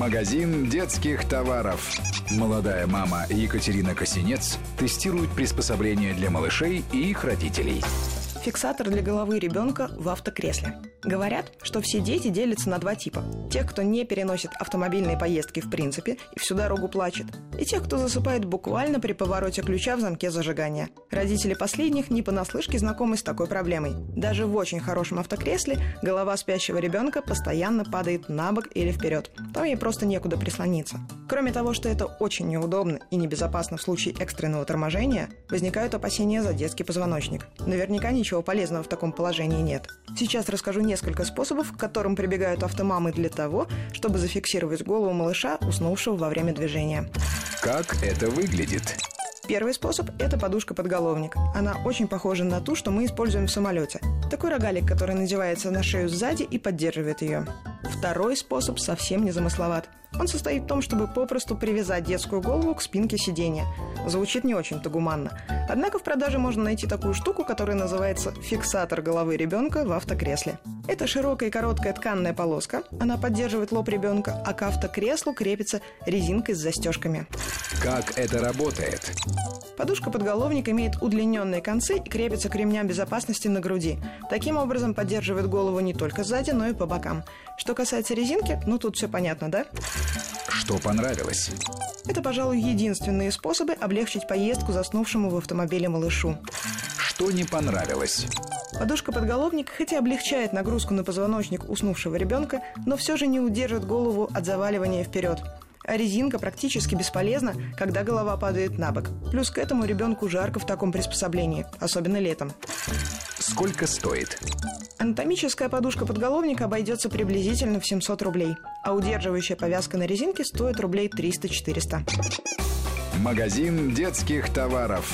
Магазин детских товаров. Молодая мама Екатерина Косинец тестирует приспособления для малышей и их родителей. Фиксатор для головы ребенка в автокресле. Говорят, что все дети делятся на два типа. Тех, кто не переносит автомобильные поездки в принципе и всю дорогу плачет. И тех, кто засыпает буквально при повороте ключа в замке зажигания. Родители последних не понаслышке знакомы с такой проблемой. Даже в очень хорошем автокресле голова спящего ребенка постоянно падает на бок или вперед. Там ей просто некуда прислониться. Кроме того, что это очень неудобно и небезопасно в случае экстренного торможения, возникают опасения за детский позвоночник. Наверняка ничего полезного в таком положении нет. Сейчас расскажу несколько способов, к которым прибегают автомамы для того, чтобы зафиксировать голову малыша, уснувшего во время движения. Как это выглядит? Первый способ – это подушка-подголовник. Она очень похожа на ту, что мы используем в самолете. Такой рогалик, который надевается на шею сзади и поддерживает ее. Второй способ совсем не замысловат. Он состоит в том, чтобы попросту привязать детскую голову к спинке сиденья. Звучит не очень-то гуманно. Однако в продаже можно найти такую штуку, которая называется фиксатор головы ребенка в автокресле. Это широкая и короткая тканная полоска. Она поддерживает лоб ребенка, а к автокреслу крепится резинкой с застежками. Как это работает? Подушка-подголовник имеет удлиненные концы и крепится к ремням безопасности на груди. Таким образом поддерживает голову не только сзади, но и по бокам. Что касается резинки, ну тут все понятно, да? Что понравилось? Это, пожалуй, единственные способы облегчить поездку заснувшему в автомобиле малышу. Что не понравилось? Подушка-подголовник хоть и облегчает нагрузку на позвоночник уснувшего ребенка, но все же не удержит голову от заваливания вперед. А резинка практически бесполезна, когда голова падает на бок. Плюс к этому ребенку жарко в таком приспособлении, особенно летом. Сколько стоит? Анатомическая подушка-подголовник обойдется приблизительно в 700 рублей, а удерживающая повязка на резинке стоит рублей 300-400. Магазин детских товаров.